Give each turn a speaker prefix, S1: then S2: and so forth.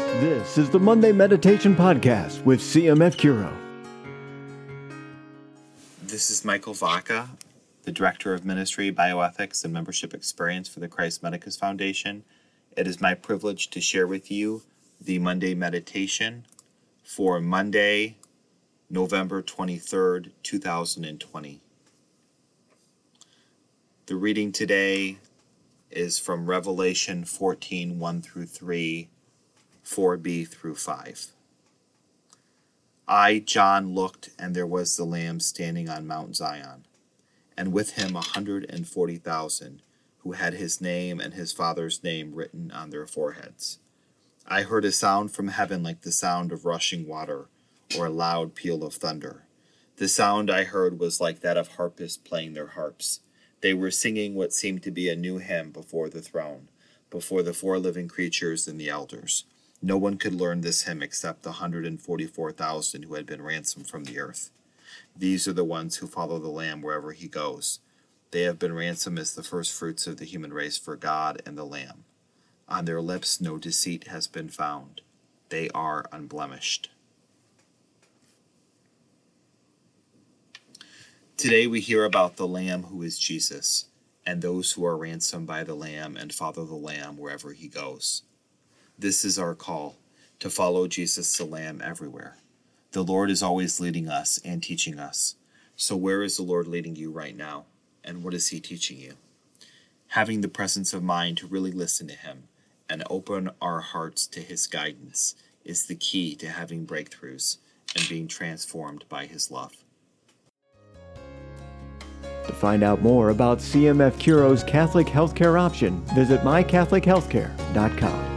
S1: This is the Monday Meditation Podcast with CMF Curo.
S2: This is Michael Vaca, the Director of Ministry, Bioethics, and Membership Experience for the Christ Medicus Foundation. It is my privilege to share with you the Monday Meditation for Monday, November 23rd, 2020. The reading today is from Revelation 14 1 through 3, 4b through 5. I, John, looked, and there was the Lamb standing on Mount Zion, and with him a hundred and forty thousand, who had his name and his father's name written on their foreheads. I heard a sound from heaven like the sound of rushing water, or a loud peal of thunder. The sound I heard was like that of harpists playing their harps. They were singing what seemed to be a new hymn before the throne, before the four living creatures and the elders. No one could learn this hymn except the 144,000 who had been ransomed from the earth. These are the ones who follow the Lamb wherever he goes. They have been ransomed as the first fruits of the human race for God and the Lamb. On their lips no deceit has been found. They are unblemished. Today we hear about the Lamb who is Jesus, and those who are ransomed by the Lamb and follow the Lamb wherever he goes. This is our call to follow Jesus the Lamb everywhere. The Lord is always leading us and teaching us. So, where is the Lord leading you right now? And what is He teaching you? Having the presence of mind to really listen to Him and open our hearts to His guidance is the key to having breakthroughs and being transformed by His love.
S1: To find out more about CMF Curo's Catholic healthcare option, visit mycatholichealthcare.com.